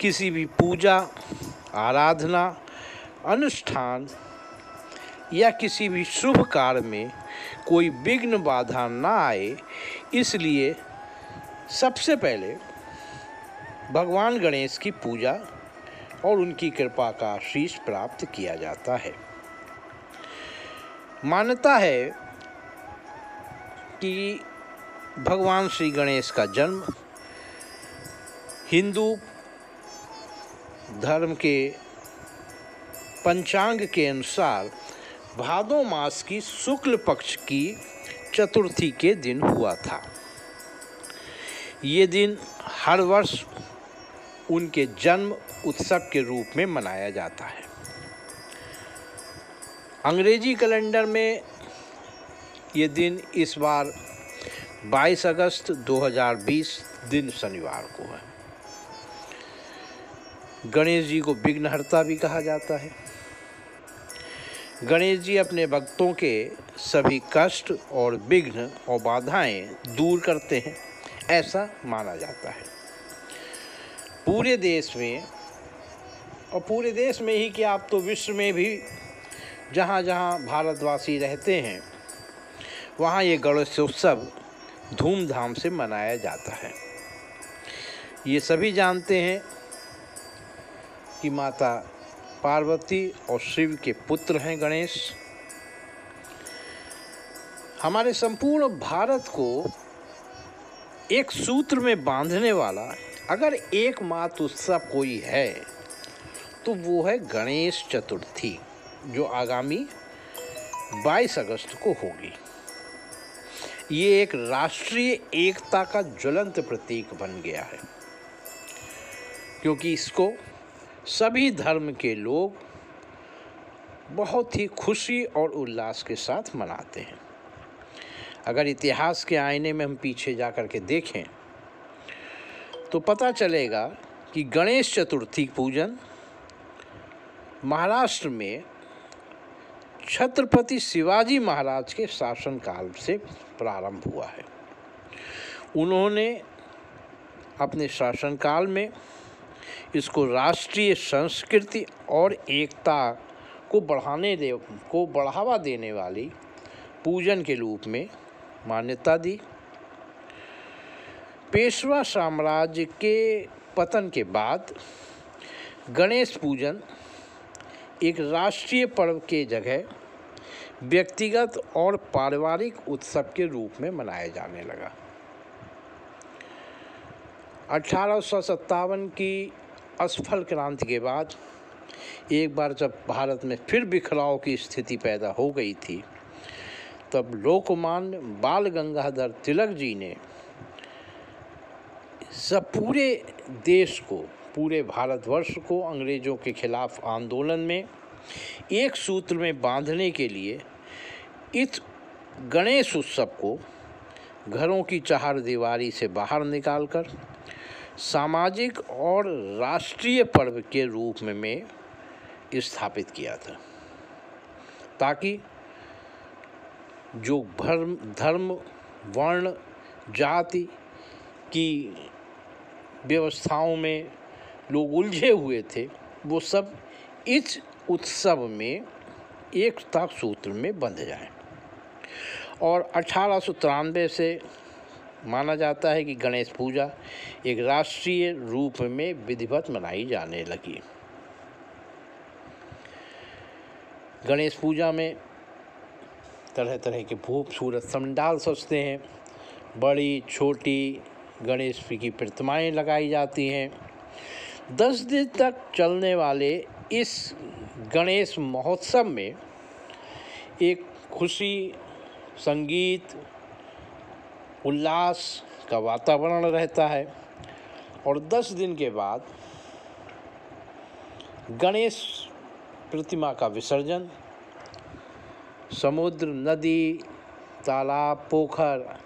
किसी भी पूजा, आराधना, अनुष्ठान या किसी भी शुभ कार्य में कोई विघ्न बाधा ना आए, इसलिए सबसे पहले भगवान गणेश की पूजा और उनकी कृपा का आशीष प्राप्त किया जाता है। मान्यता है कि भगवान श्री गणेश का जन्म हिंदू धर्म के पंचांग के अनुसार भादो मास की शुक्ल पक्ष की चतुर्थी के दिन हुआ था। ये दिन हर वर्ष उनके जन्म उत्सव के रूप में मनाया जाता है। अंग्रेज़ी कैलेंडर में ये दिन इस बार 22 अगस्त 2020 दिन शनिवार को है। गणेश जी को विघ्नहर्ता भी कहा जाता है। गणेश जी अपने भक्तों के सभी कष्ट और विघ्न और बाधाएँ दूर करते हैं, ऐसा माना जाता है। पूरे देश में, और पूरे देश में ही कि आप तो विश्व में भी जहाँ जहाँ भारतवासी रहते हैं, वहाँ ये गणेशोत्सव धूमधाम से मनाया जाता है। ये सभी जानते हैं कि माता पार्वती और शिव के पुत्र हैं गणेश। हमारे संपूर्ण भारत को एक सूत्र में बांधने वाला, अगर एक मात उत्सव कोई है तो वो है गणेश चतुर्थी, जो आगामी 22 अगस्त को होगी। ये एक राष्ट्रीय एकता का ज्वलंत प्रतीक बन गया है, क्योंकि इसको सभी धर्म के लोग बहुत ही खुशी और उल्लास के साथ मनाते हैं। अगर इतिहास के आईने में हम पीछे जा कर के देखें तो पता चलेगा कि गणेश चतुर्थी पूजन महाराष्ट्र में छत्रपति शिवाजी महाराज के शासनकाल से प्रारंभ हुआ है। उन्होंने अपने शासनकाल में इसको राष्ट्रीय संस्कृति और एकता को बढ़ाने दे, को बढ़ावा देने वाली पूजन के रूप में मान्यता दी। पेशवा साम्राज्य के पतन के बाद गणेश पूजन एक राष्ट्रीय पर्व के जगह व्यक्तिगत और पारिवारिक उत्सव के रूप में मनाया जाने लगा। अठारह की असफल क्रांति के बाद, एक बार जब भारत में फिर बिखराव की स्थिति पैदा हो गई थी, तब लोकमान्य बाल गंगाधर तिलक जी ने सब पूरे देश को, पूरे भारतवर्ष को अंग्रेज़ों के खिलाफ आंदोलन में एक सूत्र में बांधने के लिए इस गणेश उत्सव को घरों की चार दीवारी से बाहर निकालकर सामाजिक और राष्ट्रीय पर्व के रूप में में स्थापित किया था, ताकि जो धर्म धर्म, वर्ण, जाति की व्यवस्थाओं में लोग उलझे हुए थे, वो सब इस उत्सव में एकता सूत्र में बंध जाए। और अठारह सौ तिरानवे से माना जाता है कि गणेश पूजा एक राष्ट्रीय रूप में विधिवत मनाई जाने लगी। गणेश पूजा में तरह तरह के खूबसूरत समंडाल सजते हैं। बड़ी, छोटी गणेश की प्रतिमाएँ लगाई जाती हैं। दस दिन तक चलने वाले इस गणेश महोत्सव में एक खुशी, संगीत उल्लास का वातावरण रहता है। और दस दिन के बाद गणेश प्रतिमा का विसर्जन, समुद्र, नदी, तालाब, पोखर,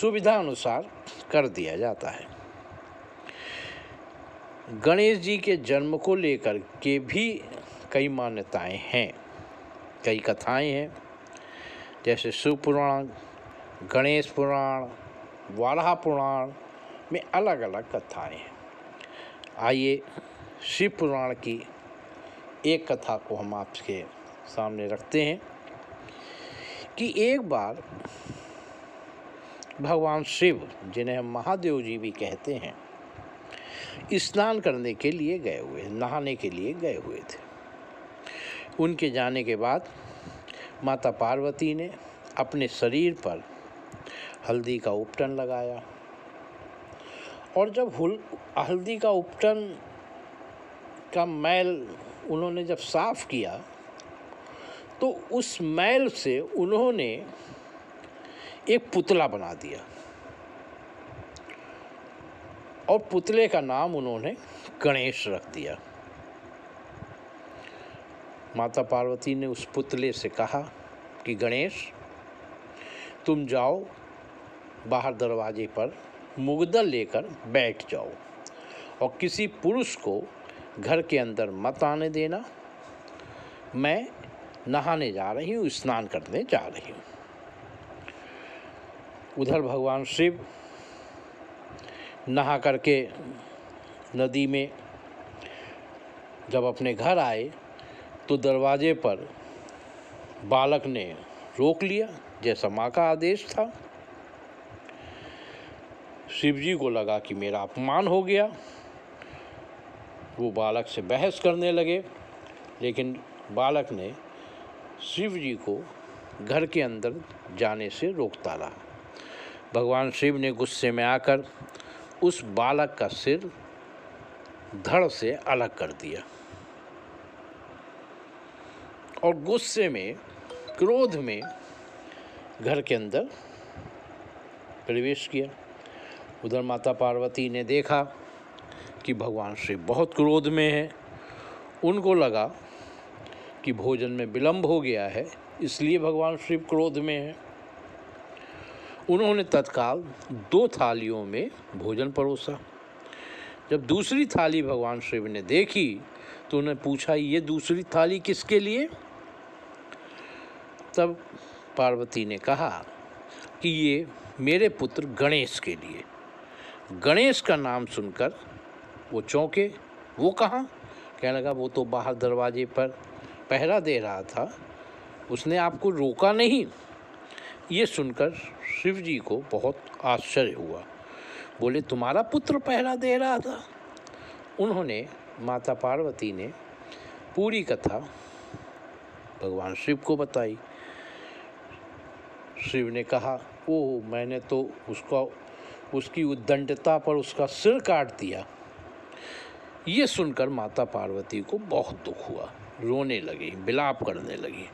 सुविधा अनुसार कर दिया जाता है। गणेश जी के जन्म को लेकर के भी कई मान्यताएँ हैं, कई कथाएँ हैं, जैसे शिवपुराण गणेश पुराण वाराह पुराण, में अलग अलग कथाएँ हैं। आइए शिव पुराण की एक कथा को हम आपके सामने रखते हैं कि एक बार भगवान शिव, जिन्हें हम महादेव जी भी कहते हैं, स्नान करने के लिए गए हुए नहाने के लिए गए हुए थे। उनके जाने के बाद माता पार्वती ने अपने शरीर पर हल्दी का उपटन लगाया। और जब हल्दी का उपटन का मैल उन्होंने जब साफ़ किया तो उस मैल से उन्होंने एक पुतला बना दिया। और पुतले का नाम उन्होंने गणेश रख दिया। माता पार्वती ने उस पुतले से कहा कि, गणेश, तुम जाओ बाहर दरवाजे पर मुगदल लेकर बैठ जाओ और किसी पुरुष को घर के अंदर मत आने देना। मैं नहाने जा रही हूँ, स्नान करने जा रही हूँ। उधर भगवान शिव नहा करके नदी में जब अपने घर आए तो दरवाजे पर बालक ने रोक लिया, जैसा माँ का आदेश था। शिव जी को लगा कि मेरा अपमान हो गया। वो बालक से बहस करने लगे, लेकिन बालक ने शिव जी को घर के अंदर जाने से रोकता रहा। भगवान शिव ने गुस्से में आकर उस बालक का सिर धड़ से अलग कर दिया और गुस्से में, क्रोध में घर के अंदर प्रवेश किया। उधर माता पार्वती ने देखा कि भगवान शिव बहुत क्रोध में है। उनको लगा कि भोजन में विलंब हो गया है, इसलिए भगवान शिव क्रोध में है। उन्होंने तत्काल दो थालियों में भोजन परोसा। जब दूसरी थाली भगवान शिव ने देखी तो उन्हें पूछा, ये दूसरी थाली किसके लिए? तब पार्वती ने कहा कि, ये मेरे पुत्र गणेश के लिए। गणेश का नाम सुनकर वो चौंके, वो कहाँ? कहने लगा, वो तो बाहर दरवाजे पर पहरा दे रहा था, उसने आपको रोका नहीं। ये सुनकर शिव जी को बहुत आश्चर्य हुआ। बोले, तुम्हारा पुत्र पहरा दे रहा था। उन्होंने माता पार्वती ने पूरी कथा भगवान शिव को बताई। शिव ने कहा, ओह, मैंने तो उसका उसकी उद्दंडता पर उसका सिर काट दिया। ये सुनकर माता पार्वती को बहुत दुख हुआ। रोने लगी, बिलाप करने लगी।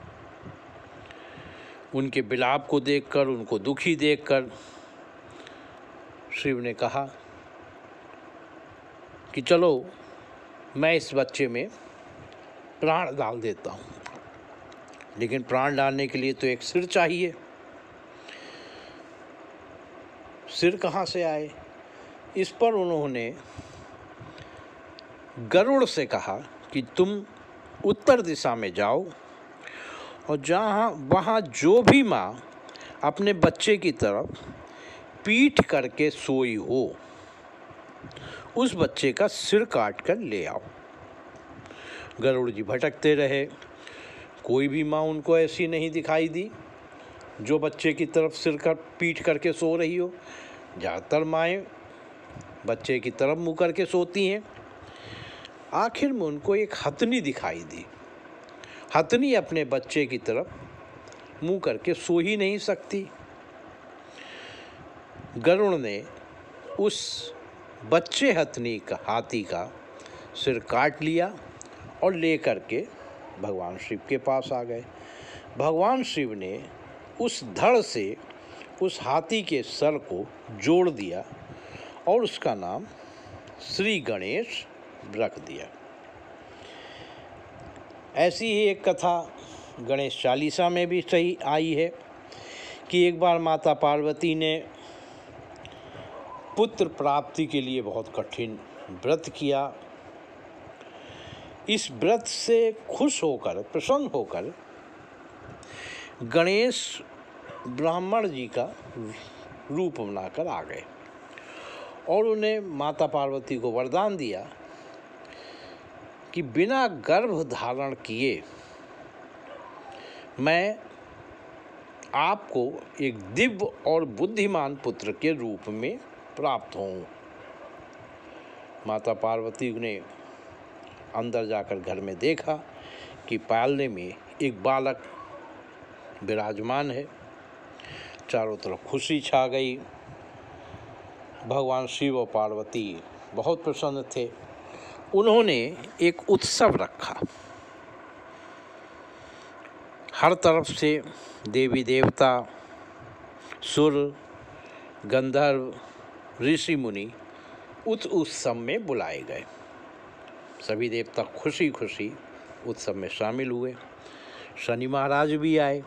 उनके बिलाप को देखकर, उनको दुखी देखकर शिव ने कहा कि चलो, मैं इस बच्चे में प्राण डाल देता हूँ। लेकिन प्राण डालने के लिए तो एक सिर चाहिए। सिर कहाँ से आए? इस पर उन्होंने गरुड़ से कहा कि तुम उत्तर दिशा में जाओ और जहाँ, वहाँ जो भी माँ अपने बच्चे की तरफ़ पीठ करके सोई हो, उस बच्चे का सिर काट कर ले आओ। गरुड़ जी भटकते रहे। कोई भी माँ उनको ऐसी नहीं दिखाई दी, जो बच्चे की तरफ़ सिर कर, पीठ करके सो रही हो। ज़्यादातर माएँ बच्चे की तरफ़ मुँह करके सोती हैं। आखिर में उनको एक हथनी दिखाई दी। हथनी अपने बच्चे की तरफ़ मुँह करके सो ही नहीं सकती। गरुण ने उस बच्चे हथनी का, हाथी का सिर काट लिया और ले करके भगवान शिव के पास आ गए। भगवान शिव ने उस धड़ से उस हाथी के सर को जोड़ दिया और उसका नाम श्री गणेश रख दिया। ऐसी ही एक कथा गणेश चालीसा में भी सही आई है कि एक बार माता पार्वती ने पुत्र प्राप्ति के लिए बहुत कठिन व्रत किया। इस व्रत से खुश होकर, प्रसन्न होकर गणेश ब्राह्मण जी का रूप बनाकर आ गए और उन्हें माता पार्वती को वरदान दिया कि बिना गर्भ धारण किए मैं आपको एक दिव्य और बुद्धिमान पुत्र के रूप में प्राप्त हूँ माता पार्वती ने अंदर जाकर घर में देखा कि पालने में एक बालक विराजमान है। चारों तरफ़ खुशी छा गई। भगवान शिव और पार्वती बहुत प्रसन्न थे। उन्होंने एक उत्सव रखा। हर तरफ़ से देवी देवता, सुर, गंधर्व, ऋषि मुनि उस उत्सव में बुलाए गए। सभी देवता खुशी खुशी उत्सव में शामिल हुए। शनि महाराज भी आए।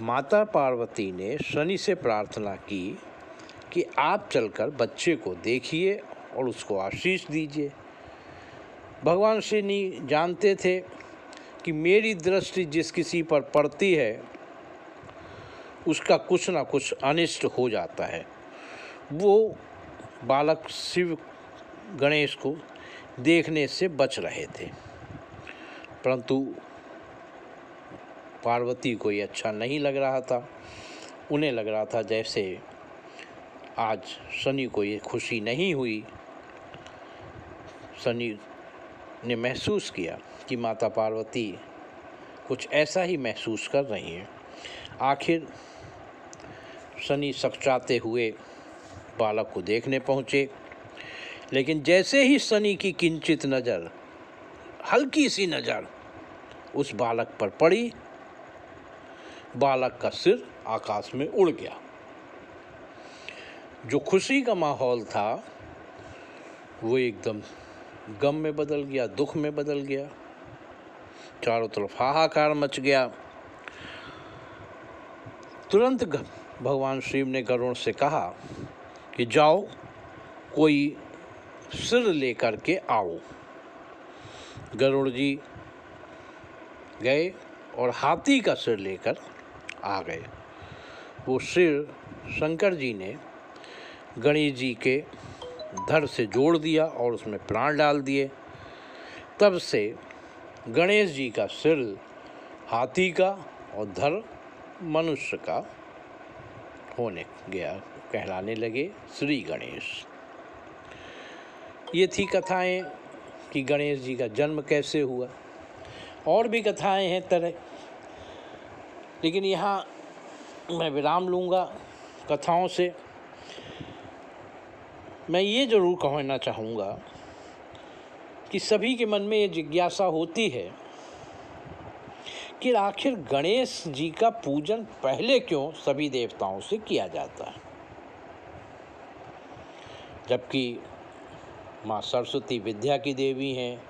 माता पार्वती ने शनि से प्रार्थना की कि आप चलकर बच्चे को देखिए और उसको आशीष दीजिए। भगवान शनि जानते थे कि मेरी दृष्टि जिस किसी पर पड़ती है, उसका कुछ ना कुछ अनिष्ट हो जाता है। वो बालक शिव गणेश को देखने से बच रहे थे। परंतु पार्वती को ये अच्छा नहीं लग रहा था। उन्हें लग रहा था जैसे आज शनि को ये खुशी नहीं हुई। शनि ने महसूस किया कि माता पार्वती कुछ ऐसा ही महसूस कर रही हैं। आखिर शनि सकचाते हुए बालक को देखने पहुँचे। लेकिन जैसे ही शनि की किंचित नज़र, हल्की सी नज़र उस बालक पर पड़ी बालक का सिर आकाश में उड़ गया। जो खुशी का माहौल था, वो एकदम गम में बदल गया, दुख में बदल गया। चारों तरफ़ हाहाकार मच गया। तुरंत भगवान शिव ने गरुण से कहा कि जाओ, कोई सिर लेकर के आओ। गरुड़ जी गए और हाथी का सिर लेकर आ गए। वो सिर शंकर जी ने गणेश जी के धर से जोड़ दिया और उसमें प्राण डाल दिए। तब से गणेश जी का सिर हाथी का और धर मनुष्य का होने गया, कहलाने लगे श्री गणेश। ये थी कथाएँ कि गणेश जी का जन्म कैसे हुआ। और भी कथाएँ हैं तरह। लेकिन यहाँ मैं विराम लूँगा कथाओं से। मैं ये ज़रूर कहना चाहूँगा कि सभी के मन में ये जिज्ञासा होती है कि आखिर गणेश जी का पूजन पहले क्यों सभी देवताओं से किया जाता है? जबकि माँ सरस्वती विद्या की देवी हैं,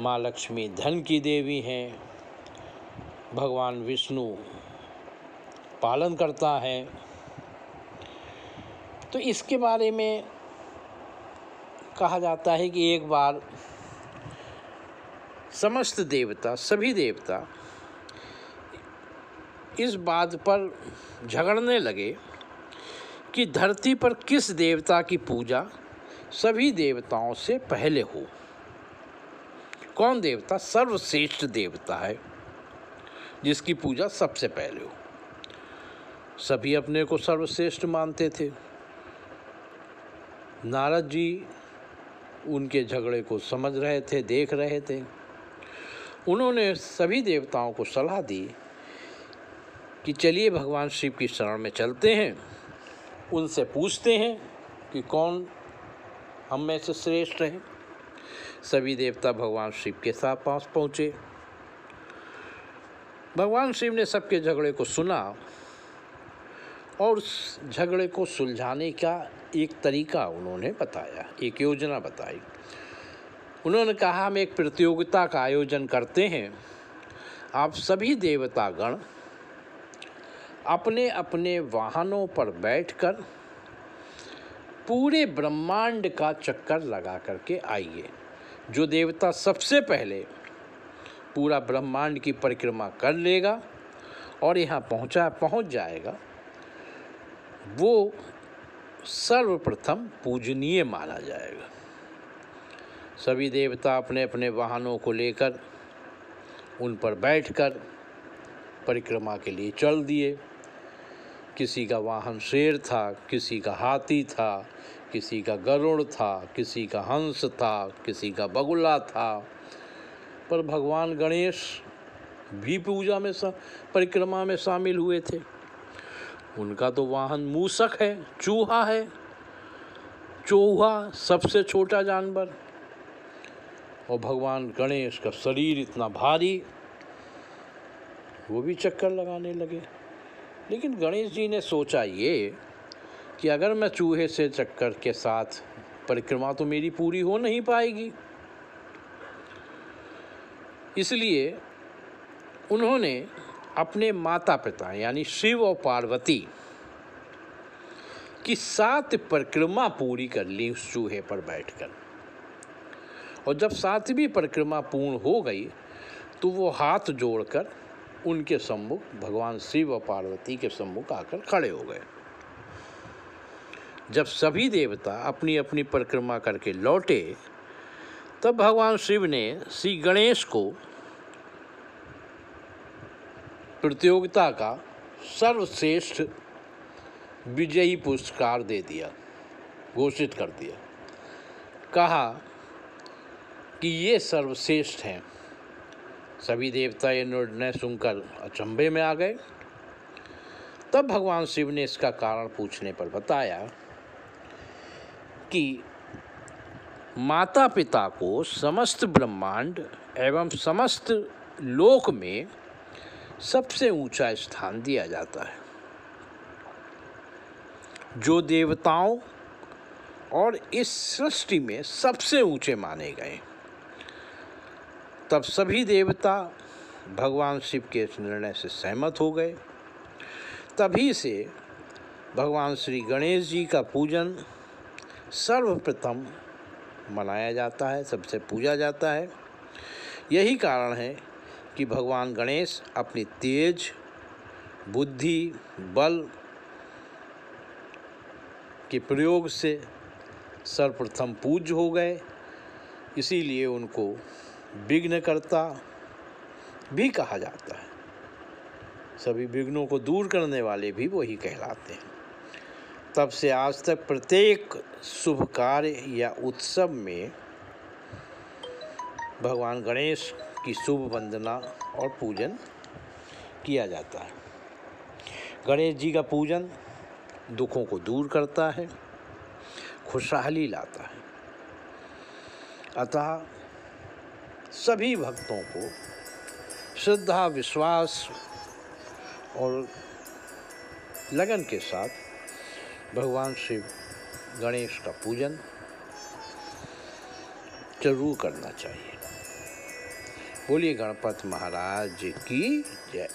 माँ लक्ष्मी धन की देवी हैं भगवान विष्णु पालन करता है। तो इसके बारे में कहा जाता है कि एक बार समस्त देवता, सभी देवता इस बात पर झगड़ने लगे कि धरती पर किस देवता की पूजा सभी देवताओं से पहले हो। कौन देवता? सर्वश्रेष्ठ देवता है। जिसकी पूजा सबसे पहले हो। सभी अपने को सर्वश्रेष्ठ मानते थे। नारद जी उनके झगड़े को समझ रहे थे, देख रहे थे। उन्होंने सभी देवताओं को सलाह दी कि चलिए भगवान शिव की शरण में चलते हैं। उनसे पूछते हैं कि कौन हम में से श्रेष्ठ है। सभी देवता भगवान शिव के साथ पास पहुँचे। भगवान शिव ने सबके झगड़े को सुना और उस झगड़े को सुलझाने का एक तरीका उन्होंने बताया, एक योजना बताई। उन्होंने कहा, हम एक प्रतियोगिता का आयोजन करते हैं। आप सभी देवतागण अपने अपने वाहनों पर बैठकर पूरे ब्रह्मांड का चक्कर लगा करके आइए। जो देवता सबसे पहले पूरा ब्रह्मांड की परिक्रमा कर लेगा और यहाँ पहुँचा, पहुँच जाएगा। वो सर्वप्रथम पूजनीय माना जाएगा। सभी देवता अपने अपने वाहनों को लेकर, उन पर बैठकर परिक्रमा के लिए चल दिए। किसी का वाहन शेर था, किसी का हाथी था, किसी का गरुड़ था, किसी का हंस था, किसी का बगुला था। पर भगवान गणेश भी पूजा में सा, परिक्रमा में शामिल हुए थे। उनका तो वाहन मूसक है, चूहा है। चूहा सबसे छोटा जानवर। और भगवान गणेश का शरीर इतना भारी, वो भी चक्कर लगाने लगे। लेकिन गणेश जी ने सोचा ये कि अगर मैं चूहे से चक्कर के साथ परिक्रमा तो मेरी पूरी हो नहीं पाएगी। इसलिए उन्होंने अपने माता पिता यानी शिव और पार्वती, की सात परिक्रमा पूरी कर ली उस चूहे पर बैठकर। और जब सातवीं परिक्रमा पूर्ण हो गई तो वो हाथ जोड़कर उनके सम्मुख भगवान शिव और पार्वती के सम्मुख आकर खड़े हो गए। जब सभी देवता अपनी अपनी परिक्रमा करके लौटे, तब भगवान शिव ने श्री गणेश को प्रतियोगिता का सर्वश्रेष्ठ विजयी पुरस्कार दे दिया, घोषित कर दिया। कहा कि ये सर्वश्रेष्ठ हैं। सभी देवता ये निर्णय सुनकर अचंभे में आ गए। तब भगवान शिव ने इसका कारण पूछने पर बताया कि माता पिता को समस्त ब्रह्मांड एवं समस्त लोक में सबसे ऊँचा स्थान दिया जाता है, जो देवताओं और इस सृष्टि में सबसे ऊँचे माने गए। तब सभी देवता भगवान शिव के इस निर्णय से सहमत हो गए। तभी से भगवान श्री गणेश जी का पूजन सर्वप्रथम मनाया जाता है, सबसे पूजा जाता है। यही कारण है कि भगवान गणेश अपनी तेज, बुद्धि, बल के प्रयोग से सर्वप्रथम पूज्य हो गए। इसीलिए उनको विघ्नकर्ता भी कहा जाता है। सभी विघ्नों को दूर करने वाले भी वही कहलाते हैं। तब से आज तक प्रत्येक शुभ कार्य या उत्सव में भगवान गणेश की शुभ वंदना और पूजन किया जाता है। गणेश जी का पूजन दुखों को दूर करता है, खुशहाली लाता है। अतः सभी भक्तों को श्रद्धा, विश्वास और लगन के साथ भगवान शिव गणेश का पूजन ज़रूर करना चाहिए। बोलिए गणपत महाराज की जय।